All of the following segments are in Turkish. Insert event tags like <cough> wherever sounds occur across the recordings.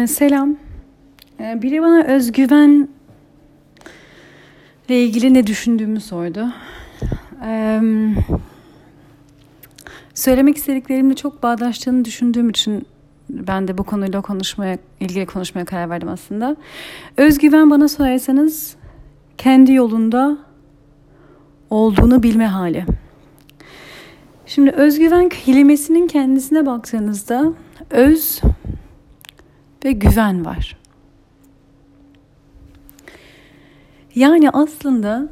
Ee, selam. Ee, biri bana özgüven ile ilgili ne düşündüğümü sordu. Ee, söylemek istediklerimle çok bağdaştığını düşündüğüm için ben de bu konuyla konuşmaya, ilgili konuşmaya karar verdim aslında. Özgüven bana sorarsanız kendi yolunda olduğunu bilme hali. Şimdi özgüven kelimesinin kendisine baktığınızda öz ve güven var. Yani aslında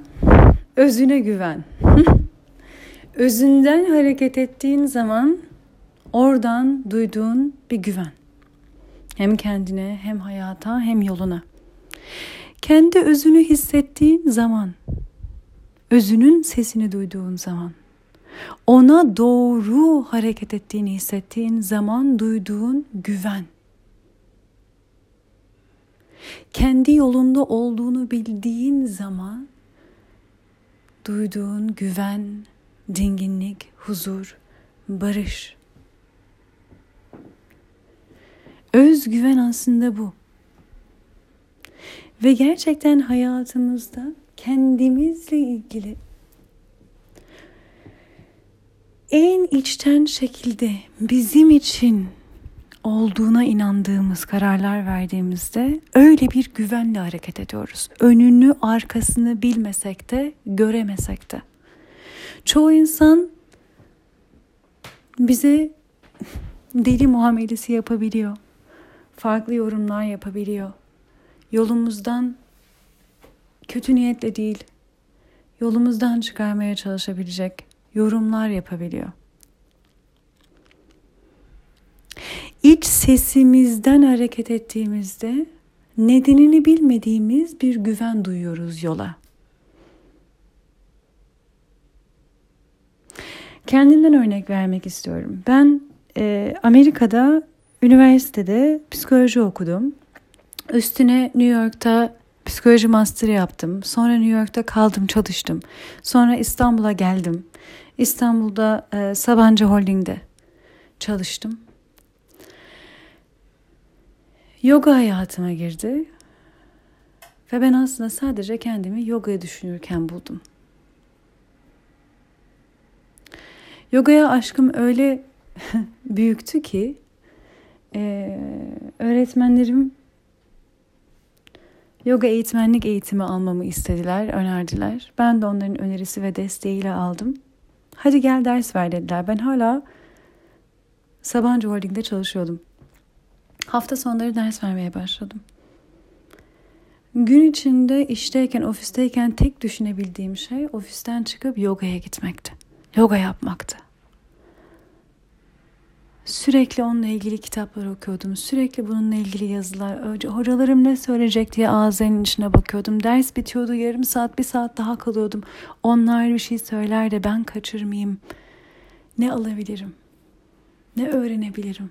özüne güven. <laughs> Özünden hareket ettiğin zaman oradan duyduğun bir güven. Hem kendine, hem hayata, hem yoluna. Kendi özünü hissettiğin zaman, özünün sesini duyduğun zaman, ona doğru hareket ettiğini hissettiğin zaman duyduğun güven kendi yolunda olduğunu bildiğin zaman duyduğun güven, dinginlik, huzur, barış. Özgüven aslında bu. Ve gerçekten hayatımızda kendimizle ilgili en içten şekilde bizim için olduğuna inandığımız kararlar verdiğimizde öyle bir güvenle hareket ediyoruz. Önünü arkasını bilmesek de göremesek de. Çoğu insan bize deli muamelesi yapabiliyor. Farklı yorumlar yapabiliyor. Yolumuzdan kötü niyetle değil, yolumuzdan çıkarmaya çalışabilecek yorumlar yapabiliyor. İç sesimizden hareket ettiğimizde nedenini bilmediğimiz bir güven duyuyoruz yola. Kendimden örnek vermek istiyorum. Ben e, Amerika'da üniversitede psikoloji okudum. Üstüne New York'ta psikoloji master yaptım. Sonra New York'ta kaldım, çalıştım. Sonra İstanbul'a geldim. İstanbul'da e, Sabancı Holding'de çalıştım. Yoga hayatıma girdi. Ve ben aslında sadece kendimi yogayı düşünürken buldum. Yogaya aşkım öyle <laughs> büyüktü ki e, öğretmenlerim yoga eğitmenlik eğitimi almamı istediler, önerdiler. Ben de onların önerisi ve desteğiyle aldım. Hadi gel ders ver dediler. Ben hala Sabancı Holding'de çalışıyordum. Hafta sonları ders vermeye başladım. Gün içinde işteyken, ofisteyken tek düşünebildiğim şey ofisten çıkıp yogaya gitmekti. Yoga yapmaktı. Sürekli onunla ilgili kitaplar okuyordum. Sürekli bununla ilgili yazılar. Hocalarım ne söyleyecek diye ağzının içine bakıyordum. Ders bitiyordu. Yarım saat, bir saat daha kalıyordum. Onlar bir şey söyler de ben kaçırmayayım. Ne alabilirim? Ne öğrenebilirim?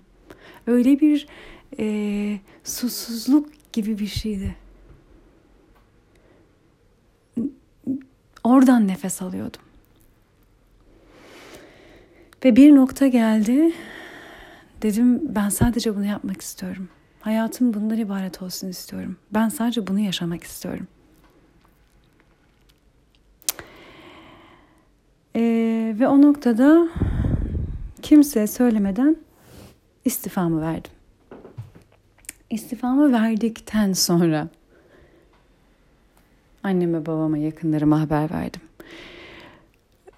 Öyle bir e, susuzluk gibi bir şeydi. Oradan nefes alıyordum. Ve bir nokta geldi. Dedim ben sadece bunu yapmak istiyorum. Hayatım bundan ibaret olsun istiyorum. Ben sadece bunu yaşamak istiyorum. Ee, ve o noktada kimseye söylemeden istifamı verdim. İstifamı verdikten sonra anneme babama yakınlarıma haber verdim.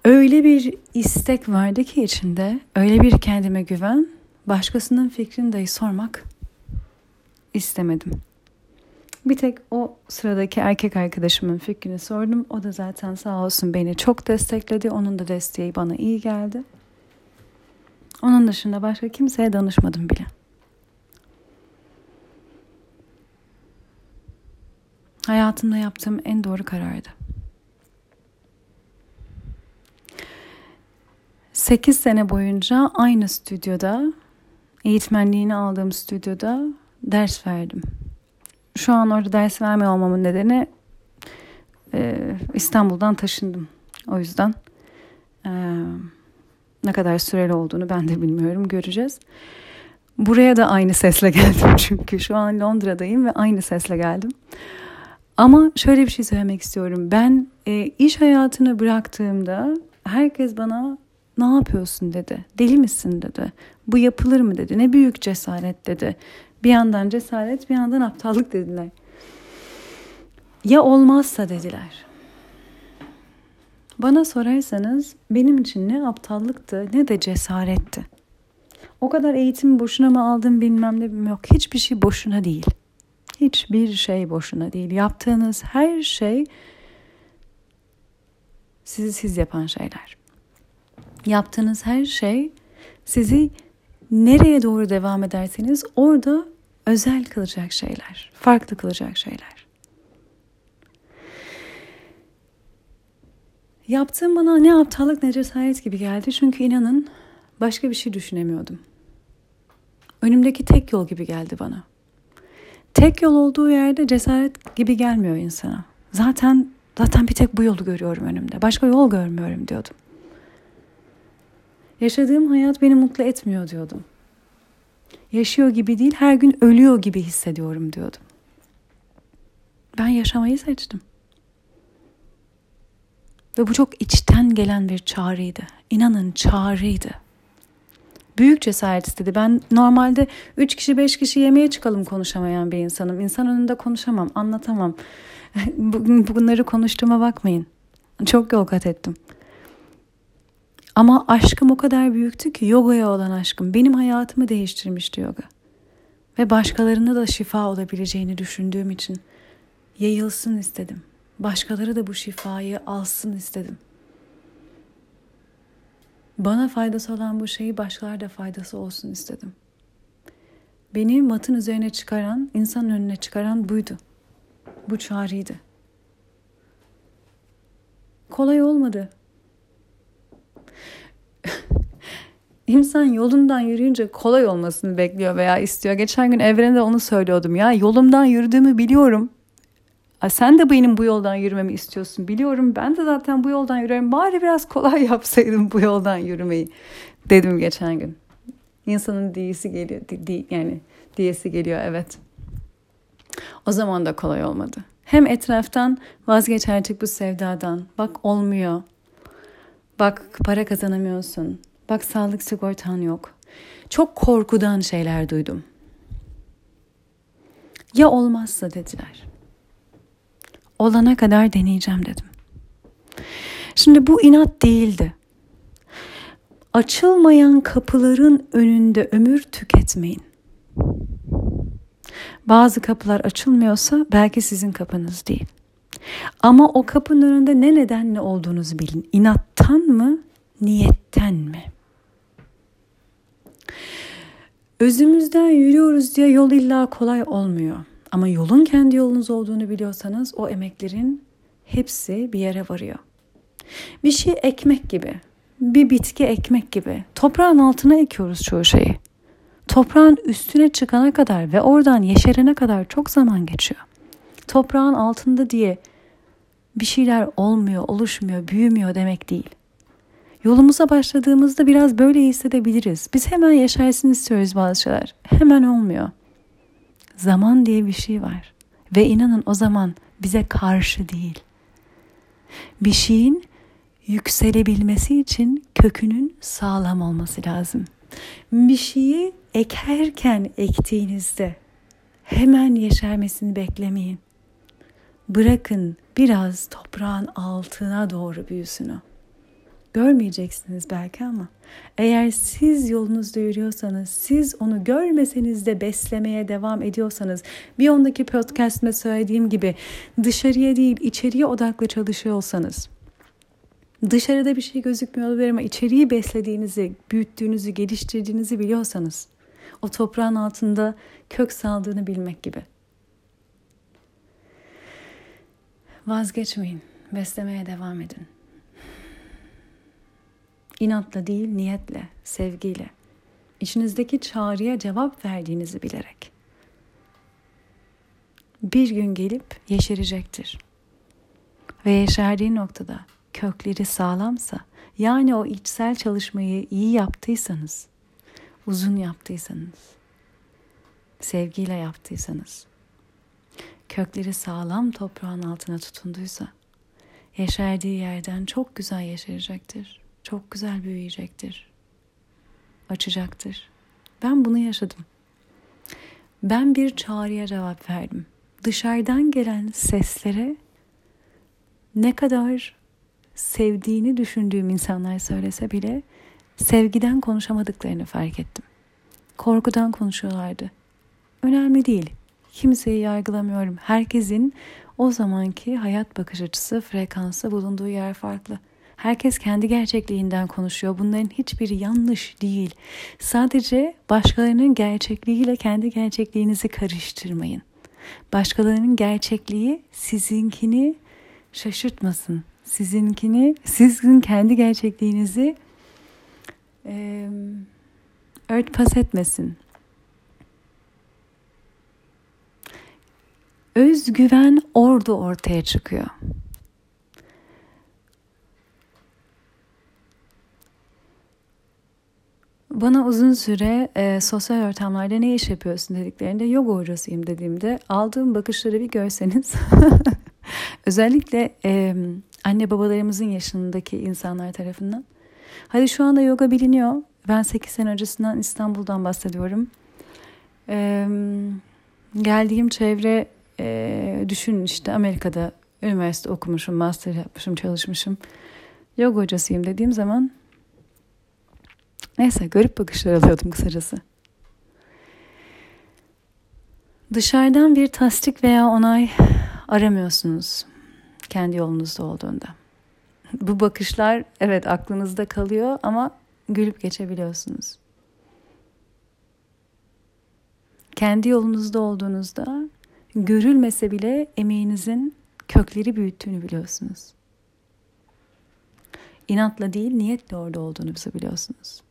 Öyle bir istek vardı ki içinde, öyle bir kendime güven, başkasının fikrini dahi sormak istemedim. Bir tek o sıradaki erkek arkadaşımın fikrini sordum. O da zaten sağ olsun beni çok destekledi. Onun da desteği bana iyi geldi. Onun dışında başka kimseye danışmadım bile. Hayatımda yaptığım en doğru karardı. 8 sene boyunca aynı stüdyoda, eğitmenliğini aldığım stüdyoda ders verdim. Şu an orada ders vermiyor olmamın nedeni e, İstanbul'dan taşındım. O yüzden e, ne kadar süreli olduğunu ben de bilmiyorum, göreceğiz. Buraya da aynı sesle <laughs> geldim çünkü şu an Londra'dayım ve aynı sesle geldim. Ama şöyle bir şey söylemek istiyorum. Ben e, iş hayatını bıraktığımda herkes bana ne yapıyorsun dedi. Deli misin dedi. Bu yapılır mı dedi. Ne büyük cesaret dedi. Bir yandan cesaret bir yandan aptallık dediler. Ya olmazsa dediler. Bana sorarsanız benim için ne aptallıktı ne de cesaretti. O kadar eğitim boşuna mı aldım bilmem ne yok. Hiçbir şey boşuna değil. Hiçbir şey boşuna değil. Yaptığınız her şey sizi siz yapan şeyler. Yaptığınız her şey sizi nereye doğru devam ederseniz orada özel kılacak şeyler, farklı kılacak şeyler. Yaptığım bana ne aptallık ne cesaret gibi geldi çünkü inanın başka bir şey düşünemiyordum. Önümdeki tek yol gibi geldi bana. Tek yol olduğu yerde cesaret gibi gelmiyor insana. Zaten zaten bir tek bu yolu görüyorum önümde. Başka yol görmüyorum diyordum. Yaşadığım hayat beni mutlu etmiyor diyordum. Yaşıyor gibi değil, her gün ölüyor gibi hissediyorum diyordum. Ben yaşamayı seçtim. Ve bu çok içten gelen bir çağrıydı. İnanın çağrıydı. Büyük cesaret istedi. Ben normalde üç kişi beş kişi yemeğe çıkalım konuşamayan bir insanım. İnsan önünde konuşamam, anlatamam. <laughs> Bunları konuştuğuma bakmayın. Çok yol kat ettim. Ama aşkım o kadar büyüktü ki yogaya olan aşkım benim hayatımı değiştirmişti yoga. Ve başkalarına da şifa olabileceğini düşündüğüm için yayılsın istedim. Başkaları da bu şifayı alsın istedim. Bana faydası olan bu şeyi başkalar da faydası olsun istedim. Beni matın üzerine çıkaran, insan önüne çıkaran buydu. Bu çağrıydı. Kolay olmadı. <laughs> İnsan yolundan yürüyünce kolay olmasını bekliyor veya istiyor. Geçen gün evrende onu söylüyordum ya yolumdan yürüdüğümü biliyorum. Sen de benim bu yoldan yürümemi istiyorsun biliyorum. Ben de zaten bu yoldan yürüyorum. Bari biraz kolay <laughs> yapsaydım bu yoldan yürümeyi dedim geçen gün. İnsanın diyesi geliyor. Di, di, yani diyesi geliyor evet. O zaman da kolay olmadı. Hem etraftan vazgeç artık bu sevdadan. Bak olmuyor. Bak para kazanamıyorsun. Bak sağlık sigortan yok. Çok korkudan şeyler duydum. Ya olmazsa dediler. Olana kadar deneyeceğim dedim. Şimdi bu inat değildi. Açılmayan kapıların önünde ömür tüketmeyin. Bazı kapılar açılmıyorsa belki sizin kapınız değil. Ama o kapının önünde ne nedenle olduğunuzu bilin. İnattan mı, niyetten mi? Özümüzden yürüyoruz diye yol illa kolay olmuyor. Ama yolun kendi yolunuz olduğunu biliyorsanız o emeklerin hepsi bir yere varıyor. Bir şey ekmek gibi, bir bitki ekmek gibi. Toprağın altına ekiyoruz çoğu şeyi. Toprağın üstüne çıkana kadar ve oradan yeşerene kadar çok zaman geçiyor. Toprağın altında diye bir şeyler olmuyor, oluşmuyor, büyümüyor demek değil. Yolumuza başladığımızda biraz böyle hissedebiliriz. Biz hemen yaşarsın istiyoruz bazı şeyler. Hemen olmuyor. Zaman diye bir şey var. Ve inanın o zaman bize karşı değil. Bir şeyin yükselebilmesi için kökünün sağlam olması lazım. Bir şeyi ekerken ektiğinizde hemen yeşermesini beklemeyin. Bırakın biraz toprağın altına doğru büyüsün o. Görmeyeceksiniz belki ama eğer siz yolunuzda yürüyorsanız, siz onu görmeseniz de beslemeye devam ediyorsanız, bir ondaki podcast'me söylediğim gibi dışarıya değil içeriye odaklı çalışıyorsanız, dışarıda bir şey gözükmüyor olabilir ama içeriği beslediğinizi, büyüttüğünüzü, geliştirdiğinizi biliyorsanız, o toprağın altında kök saldığını bilmek gibi. Vazgeçmeyin, beslemeye devam edin. İnatla değil, niyetle, sevgiyle. İçinizdeki çağrıya cevap verdiğinizi bilerek. Bir gün gelip yeşerecektir. Ve yeşerdiği noktada kökleri sağlamsa, yani o içsel çalışmayı iyi yaptıysanız, uzun yaptıysanız, sevgiyle yaptıysanız, kökleri sağlam toprağın altına tutunduysa, yeşerdiği yerden çok güzel yeşerecektir. Çok güzel büyüyecektir. Açacaktır. Ben bunu yaşadım. Ben bir çağrıya cevap verdim. Dışarıdan gelen seslere ne kadar sevdiğini düşündüğüm insanlar söylese bile sevgiden konuşamadıklarını fark ettim. Korkudan konuşuyorlardı. Önemli değil. Kimseyi yargılamıyorum. Herkesin o zamanki hayat bakış açısı, frekansı, bulunduğu yer farklı. Herkes kendi gerçekliğinden konuşuyor. Bunların hiçbiri yanlış değil. Sadece başkalarının gerçekliğiyle kendi gerçekliğinizi karıştırmayın. Başkalarının gerçekliği sizinkini şaşırtmasın. Sizinkini, sizin kendi gerçekliğinizi e, örtbas etmesin. Özgüven orada ortaya çıkıyor. Bana uzun süre e, sosyal ortamlarda ne iş yapıyorsun dediklerinde yoga hocasıyım dediğimde aldığım bakışları bir görseniz. <laughs> Özellikle e, anne babalarımızın yaşındaki insanlar tarafından. Hadi şu anda yoga biliniyor. Ben 8 sene öncesinden İstanbul'dan bahsediyorum. E, geldiğim çevre e, düşünün işte Amerika'da üniversite okumuşum master yapmışım çalışmışım. Yoga hocasıyım dediğim zaman Neyse garip bakışlar alıyordum kısacası. Dışarıdan bir tasdik veya onay aramıyorsunuz kendi yolunuzda olduğunda. Bu bakışlar evet aklınızda kalıyor ama gülüp geçebiliyorsunuz. Kendi yolunuzda olduğunuzda görülmese bile emeğinizin kökleri büyüttüğünü biliyorsunuz. İnatla değil niyetle orada olduğunuzu biliyorsunuz.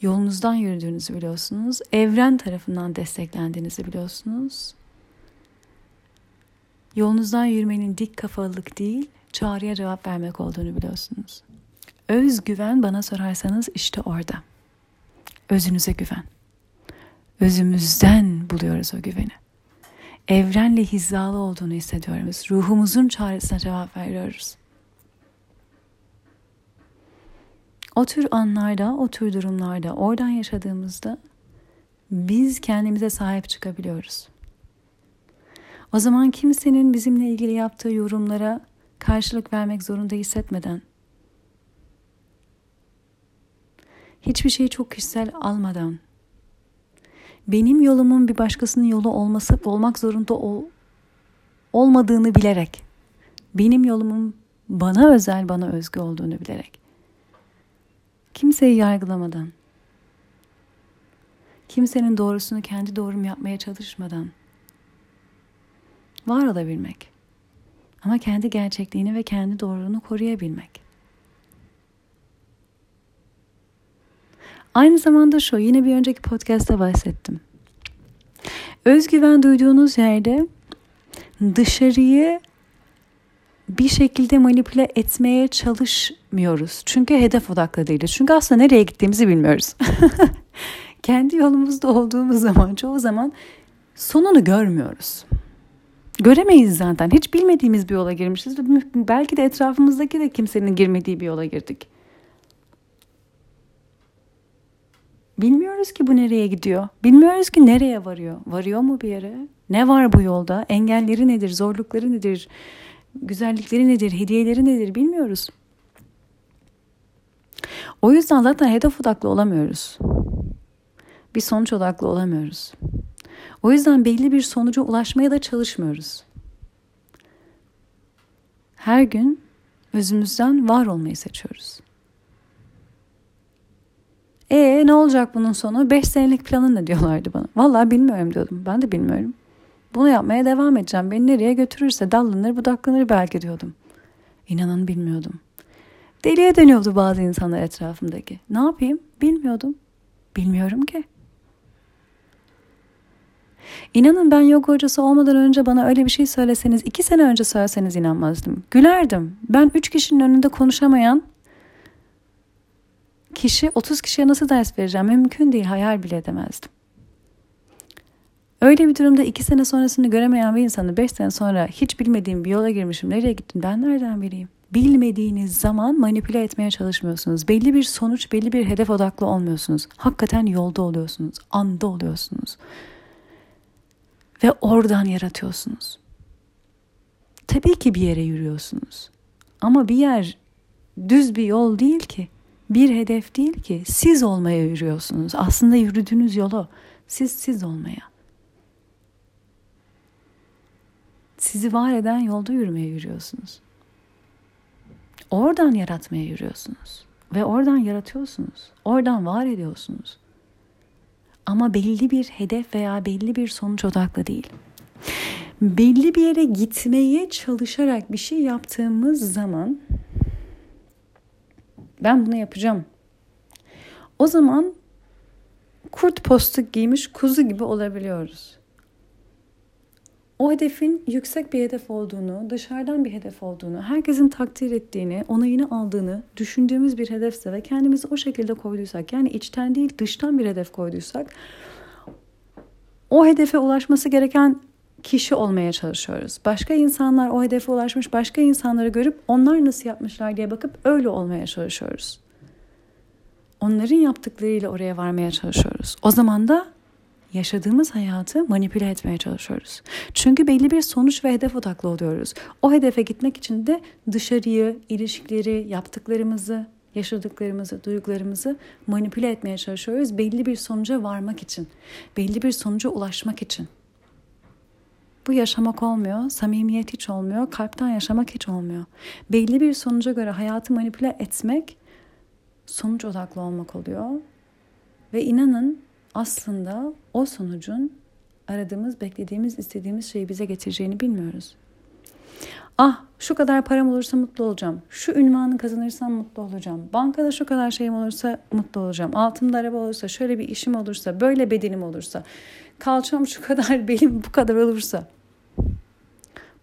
Yolunuzdan yürüdüğünüzü biliyorsunuz. Evren tarafından desteklendiğinizi biliyorsunuz. Yolunuzdan yürümenin dik kafalılık değil, çağrıya cevap vermek olduğunu biliyorsunuz. Özgüven bana sorarsanız işte orada. Özünüze güven. Özümüzden buluyoruz o güveni. Evrenle hizalı olduğunu hissediyoruz. Ruhumuzun çağrısına cevap veriyoruz. O tür anlarda, o tür durumlarda oradan yaşadığımızda biz kendimize sahip çıkabiliyoruz. O zaman kimsenin bizimle ilgili yaptığı yorumlara karşılık vermek zorunda hissetmeden, hiçbir şeyi çok kişisel almadan, benim yolumun bir başkasının yolu olması olmak zorunda ol, olmadığını bilerek, benim yolumun bana özel, bana özgü olduğunu bilerek Kimseyi yargılamadan, kimsenin doğrusunu kendi doğrum yapmaya çalışmadan var olabilmek. Ama kendi gerçekliğini ve kendi doğruluğunu koruyabilmek. Aynı zamanda şu, yine bir önceki podcast'ta bahsettim. Özgüven duyduğunuz yerde dışarıyı bir şekilde manipüle etmeye çalışmıyoruz. Çünkü hedef odaklı değiliz. Çünkü aslında nereye gittiğimizi bilmiyoruz. <laughs> Kendi yolumuzda olduğumuz zaman çoğu zaman sonunu görmüyoruz. Göremeyiz zaten. Hiç bilmediğimiz bir yola girmişiz. Belki de etrafımızdaki de kimsenin girmediği bir yola girdik. Bilmiyoruz ki bu nereye gidiyor. Bilmiyoruz ki nereye varıyor. Varıyor mu bir yere? Ne var bu yolda? Engelleri nedir? Zorlukları nedir? Güzellikleri nedir, hediyeleri nedir bilmiyoruz. O yüzden zaten hedef odaklı olamıyoruz. Bir sonuç odaklı olamıyoruz. O yüzden belli bir sonuca ulaşmaya da çalışmıyoruz. Her gün özümüzden var olmayı seçiyoruz. E ne olacak bunun sonu? 5 senelik planın ne diyorlardı bana. Vallahi bilmiyorum diyordum. Ben de bilmiyorum. Bunu yapmaya devam edeceğim. Beni nereye götürürse dallanır budaklanır belki diyordum. İnanın bilmiyordum. Deliye dönüyordu bazı insanlar etrafımdaki. Ne yapayım? Bilmiyordum. Bilmiyorum ki. İnanın ben yoga hocası olmadan önce bana öyle bir şey söyleseniz, iki sene önce söyleseniz inanmazdım. Gülerdim. Ben üç kişinin önünde konuşamayan, kişi 30 kişiye nasıl ders vereceğim mümkün değil hayal bile edemezdim. Öyle bir durumda iki sene sonrasını göremeyen bir insanı beş sene sonra hiç bilmediğim bir yola girmişim. Nereye gittim ben nereden bileyim? Bilmediğiniz zaman manipüle etmeye çalışmıyorsunuz. Belli bir sonuç, belli bir hedef odaklı olmuyorsunuz. Hakikaten yolda oluyorsunuz, anda oluyorsunuz. Ve oradan yaratıyorsunuz. Tabii ki bir yere yürüyorsunuz. Ama bir yer düz bir yol değil ki. Bir hedef değil ki. Siz olmaya yürüyorsunuz. Aslında yürüdüğünüz yolu siz siz olmaya. Sizi var eden yolda yürümeye yürüyorsunuz. Oradan yaratmaya yürüyorsunuz. Ve oradan yaratıyorsunuz. Oradan var ediyorsunuz. Ama belli bir hedef veya belli bir sonuç odaklı değil. Belli bir yere gitmeye çalışarak bir şey yaptığımız zaman ben bunu yapacağım. O zaman kurt postuk giymiş kuzu gibi olabiliyoruz o hedefin yüksek bir hedef olduğunu, dışarıdan bir hedef olduğunu, herkesin takdir ettiğini, onayını aldığını düşündüğümüz bir hedefse ve kendimizi o şekilde koyduysak, yani içten değil dıştan bir hedef koyduysak, o hedefe ulaşması gereken kişi olmaya çalışıyoruz. Başka insanlar o hedefe ulaşmış, başka insanları görüp onlar nasıl yapmışlar diye bakıp öyle olmaya çalışıyoruz. Onların yaptıklarıyla oraya varmaya çalışıyoruz. O zaman da yaşadığımız hayatı manipüle etmeye çalışıyoruz. Çünkü belli bir sonuç ve hedef odaklı oluyoruz. O hedefe gitmek için de dışarıyı, ilişkileri, yaptıklarımızı, yaşadıklarımızı, duygularımızı manipüle etmeye çalışıyoruz. Belli bir sonuca varmak için, belli bir sonuca ulaşmak için. Bu yaşamak olmuyor, samimiyet hiç olmuyor, kalpten yaşamak hiç olmuyor. Belli bir sonuca göre hayatı manipüle etmek sonuç odaklı olmak oluyor. Ve inanın aslında o sonucun aradığımız, beklediğimiz, istediğimiz şeyi bize getireceğini bilmiyoruz. Ah şu kadar param olursa mutlu olacağım. Şu ünvanı kazanırsam mutlu olacağım. Bankada şu kadar şeyim olursa mutlu olacağım. Altımda araba olursa, şöyle bir işim olursa, böyle bedenim olursa. Kalçam şu kadar, <laughs> belim bu kadar olursa.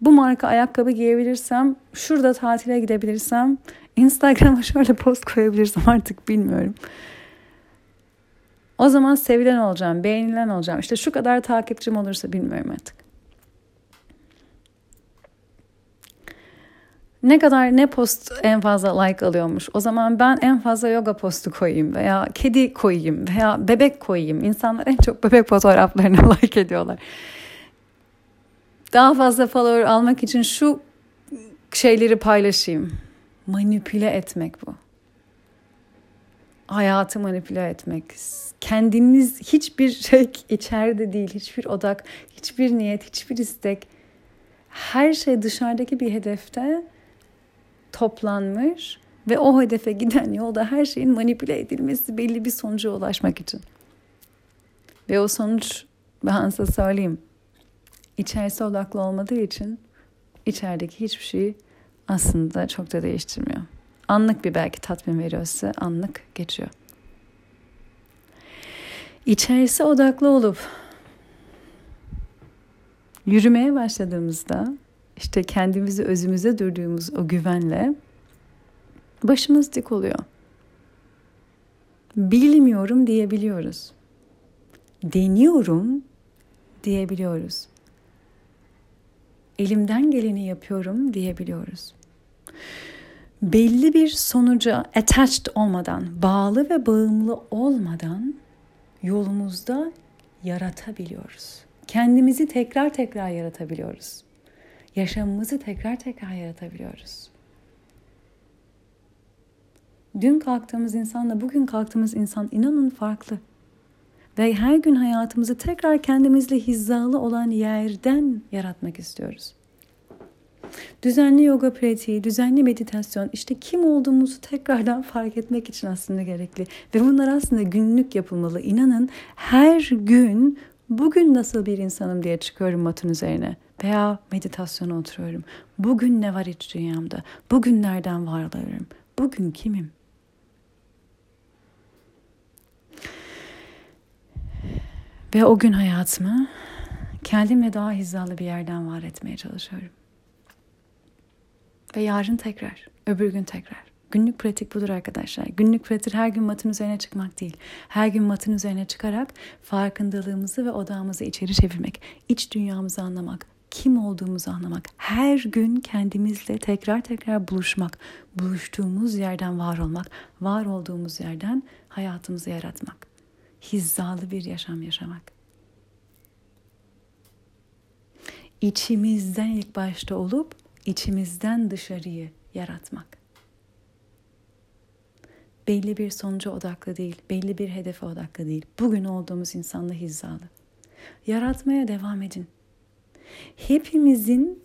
Bu marka ayakkabı giyebilirsem, şurada tatile gidebilirsem, Instagram'a şöyle post koyabilirsem artık bilmiyorum. O zaman sevilen olacağım, beğenilen olacağım. İşte şu kadar takipçim olursa bilmiyorum artık. Ne kadar ne post en fazla like alıyormuş. O zaman ben en fazla yoga postu koyayım veya kedi koyayım veya bebek koyayım. İnsanlar en çok bebek fotoğraflarını <laughs> like ediyorlar. Daha fazla follower almak için şu şeyleri paylaşayım. Manipüle etmek bu hayatı manipüle etmek. Kendiniz hiçbir şey <laughs> içeride değil, hiçbir odak, hiçbir niyet, hiçbir istek. Her şey dışarıdaki bir hedefte toplanmış ve o hedefe giden yolda her şeyin manipüle edilmesi belli bir sonuca ulaşmak için. Ve o sonuç ben size söyleyeyim. İçerisi odaklı olmadığı için içerideki hiçbir şeyi aslında çok da değiştirmiyor anlık bir belki tatmin veriyorsa anlık geçiyor. İçerisi odaklı olup yürümeye başladığımızda işte kendimizi özümüze durduğumuz o güvenle başımız dik oluyor. Bilmiyorum diyebiliyoruz. Deniyorum diyebiliyoruz. Elimden geleni yapıyorum diyebiliyoruz belli bir sonuca attached olmadan, bağlı ve bağımlı olmadan yolumuzda yaratabiliyoruz. Kendimizi tekrar tekrar yaratabiliyoruz. Yaşamımızı tekrar tekrar yaratabiliyoruz. Dün kalktığımız insanla bugün kalktığımız insan inanın farklı. Ve her gün hayatımızı tekrar kendimizle hizalı olan yerden yaratmak istiyoruz. Düzenli yoga pratiği, düzenli meditasyon işte kim olduğumuzu tekrardan fark etmek için aslında gerekli. Ve bunlar aslında günlük yapılmalı. İnanın her gün bugün nasıl bir insanım diye çıkıyorum matın üzerine veya meditasyona oturuyorum. Bugün ne var iç dünyamda? Bugün nereden varlıyorum? Bugün kimim? Ve o gün hayatımı kendimle daha hizalı bir yerden var etmeye çalışıyorum. Ve yarın tekrar, öbür gün tekrar. Günlük pratik budur arkadaşlar. Günlük pratik her gün matın üzerine çıkmak değil. Her gün matın üzerine çıkarak farkındalığımızı ve odağımızı içeri çevirmek. iç dünyamızı anlamak. Kim olduğumuzu anlamak. Her gün kendimizle tekrar tekrar buluşmak. Buluştuğumuz yerden var olmak. Var olduğumuz yerden hayatımızı yaratmak. Hizalı bir yaşam yaşamak. İçimizden ilk başta olup içimizden dışarıyı yaratmak belli bir sonuca odaklı değil, belli bir hedefe odaklı değil. Bugün olduğumuz insanla hizalı. Yaratmaya devam edin. Hepimizin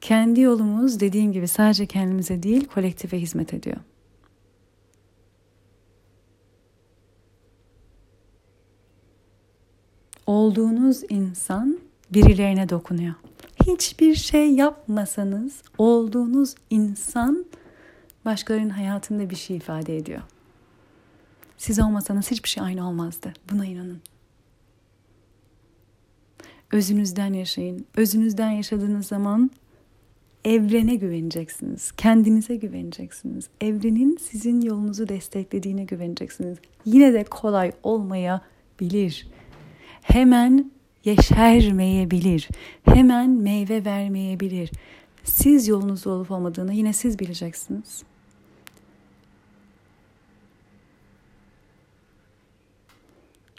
kendi yolumuz dediğim gibi sadece kendimize değil kolektife hizmet ediyor. Olduğunuz insan birilerine dokunuyor hiçbir şey yapmasanız olduğunuz insan başkalarının hayatında bir şey ifade ediyor. Siz olmasanız hiçbir şey aynı olmazdı. Buna inanın. Özünüzden yaşayın. Özünüzden yaşadığınız zaman evrene güveneceksiniz. Kendinize güveneceksiniz. Evrenin sizin yolunuzu desteklediğine güveneceksiniz. Yine de kolay olmayabilir. Hemen yeşermeyebilir. Hemen meyve vermeyebilir. Siz yolunuzda olup olmadığını yine siz bileceksiniz.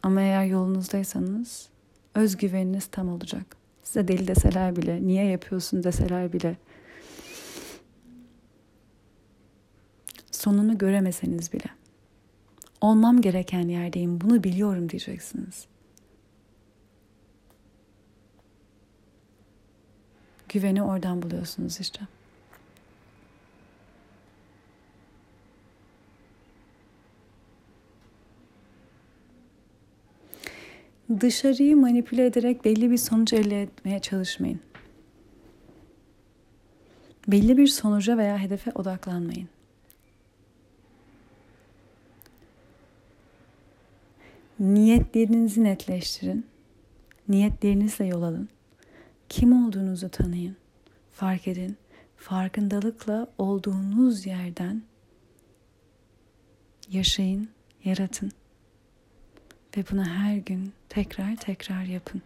Ama eğer yolunuzdaysanız özgüveniniz tam olacak. Size deli deseler bile, niye yapıyorsun deseler bile. Sonunu göremeseniz bile. Olmam gereken yerdeyim, bunu biliyorum diyeceksiniz. Güveni oradan buluyorsunuz işte. Dışarıyı manipüle ederek belli bir sonuç elde etmeye çalışmayın. Belli bir sonuca veya hedefe odaklanmayın. Niyetlerinizi netleştirin. Niyetlerinizle yol alın. Kim olduğunuzu tanıyın, fark edin. Farkındalıkla olduğunuz yerden yaşayın, yaratın. Ve bunu her gün tekrar tekrar yapın.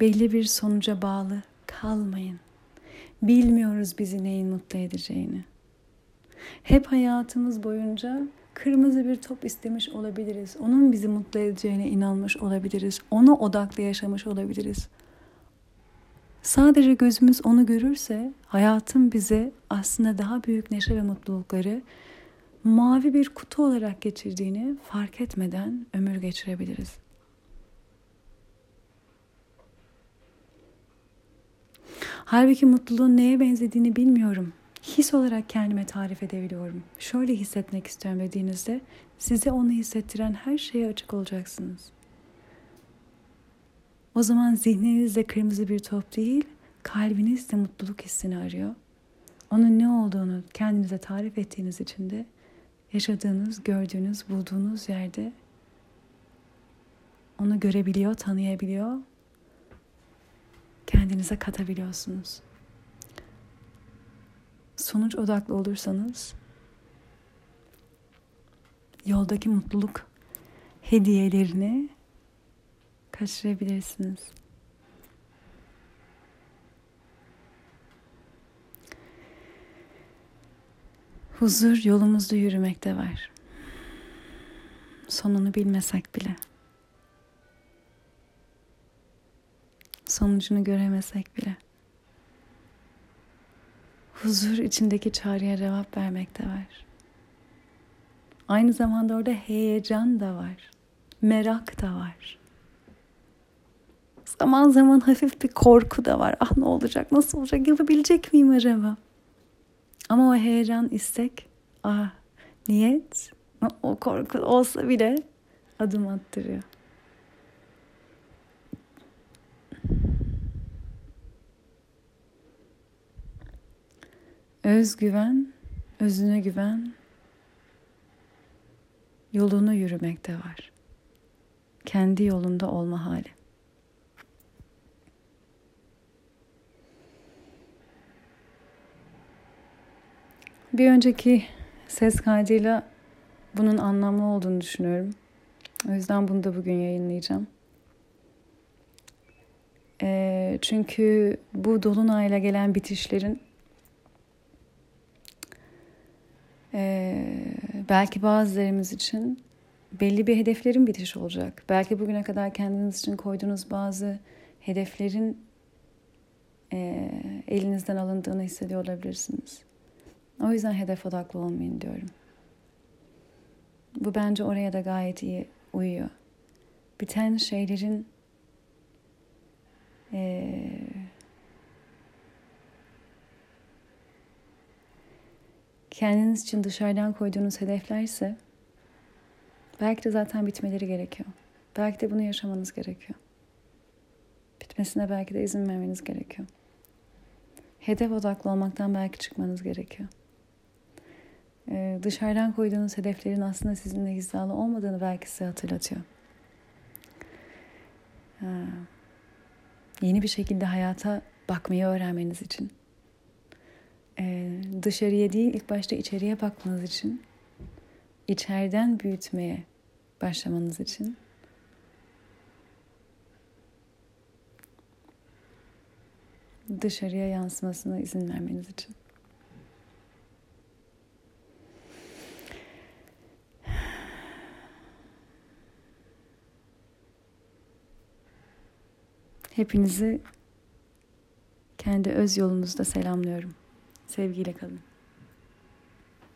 Belli bir sonuca bağlı kalmayın. Bilmiyoruz bizi neyin mutlu edeceğini. Hep hayatımız boyunca kırmızı bir top istemiş olabiliriz. Onun bizi mutlu edeceğine inanmış olabiliriz. Ona odaklı yaşamış olabiliriz. Sadece gözümüz onu görürse hayatın bize aslında daha büyük neşe ve mutlulukları mavi bir kutu olarak geçirdiğini fark etmeden ömür geçirebiliriz. Halbuki mutluluğun neye benzediğini bilmiyorum his olarak kendime tarif edebiliyorum. Şöyle hissetmek istiyorum dediğinizde size onu hissettiren her şeye açık olacaksınız. O zaman zihninizde kırmızı bir top değil, kalbiniz de mutluluk hissini arıyor. Onun ne olduğunu kendinize tarif ettiğiniz için de yaşadığınız, gördüğünüz, bulduğunuz yerde onu görebiliyor, tanıyabiliyor, kendinize katabiliyorsunuz sonuç odaklı olursanız yoldaki mutluluk hediyelerini kaçırabilirsiniz. Huzur yolumuzda yürümekte var. Sonunu bilmesek bile. Sonucunu göremesek bile huzur içindeki çağrıya cevap vermekte var. Aynı zamanda orada heyecan da var. Merak da var. Zaman zaman hafif bir korku da var. Ah ne olacak, nasıl olacak, yapabilecek miyim acaba? Ama o heyecan, istek, ah niyet, o korku olsa bile adım attırıyor. Özgüven, özüne güven, yolunu yürümekte var. kendi yolunda olma hali. Bir önceki ses kaydıyla bunun anlamlı olduğunu düşünüyorum. O yüzden bunu da bugün yayınlayacağım. E, çünkü bu dolunayla gelen bitişlerin e, belki bazılarımız için belli bir hedeflerin bitiş olacak. Belki bugüne kadar kendiniz için koyduğunuz bazı hedeflerin e, elinizden alındığını hissediyor olabilirsiniz. O yüzden hedef odaklı olmayın diyorum. Bu bence oraya da gayet iyi uyuyor. Biten şeylerin ee, kendiniz için dışarıdan koyduğunuz hedeflerse belki de zaten bitmeleri gerekiyor. Belki de bunu yaşamanız gerekiyor. Bitmesine belki de izin vermeniz gerekiyor. Hedef odaklı olmaktan belki çıkmanız gerekiyor. Ee, dışarıdan koyduğunuz hedeflerin aslında sizinle hizalı olmadığını belki size hatırlatıyor. Ha yeni bir şekilde hayata bakmayı öğrenmeniz için, ee, dışarıya değil ilk başta içeriye bakmanız için, içeriden büyütmeye başlamanız için, dışarıya yansımasına izin vermeniz için. Hepinizi kendi öz yolunuzda selamlıyorum. Sevgiyle kalın.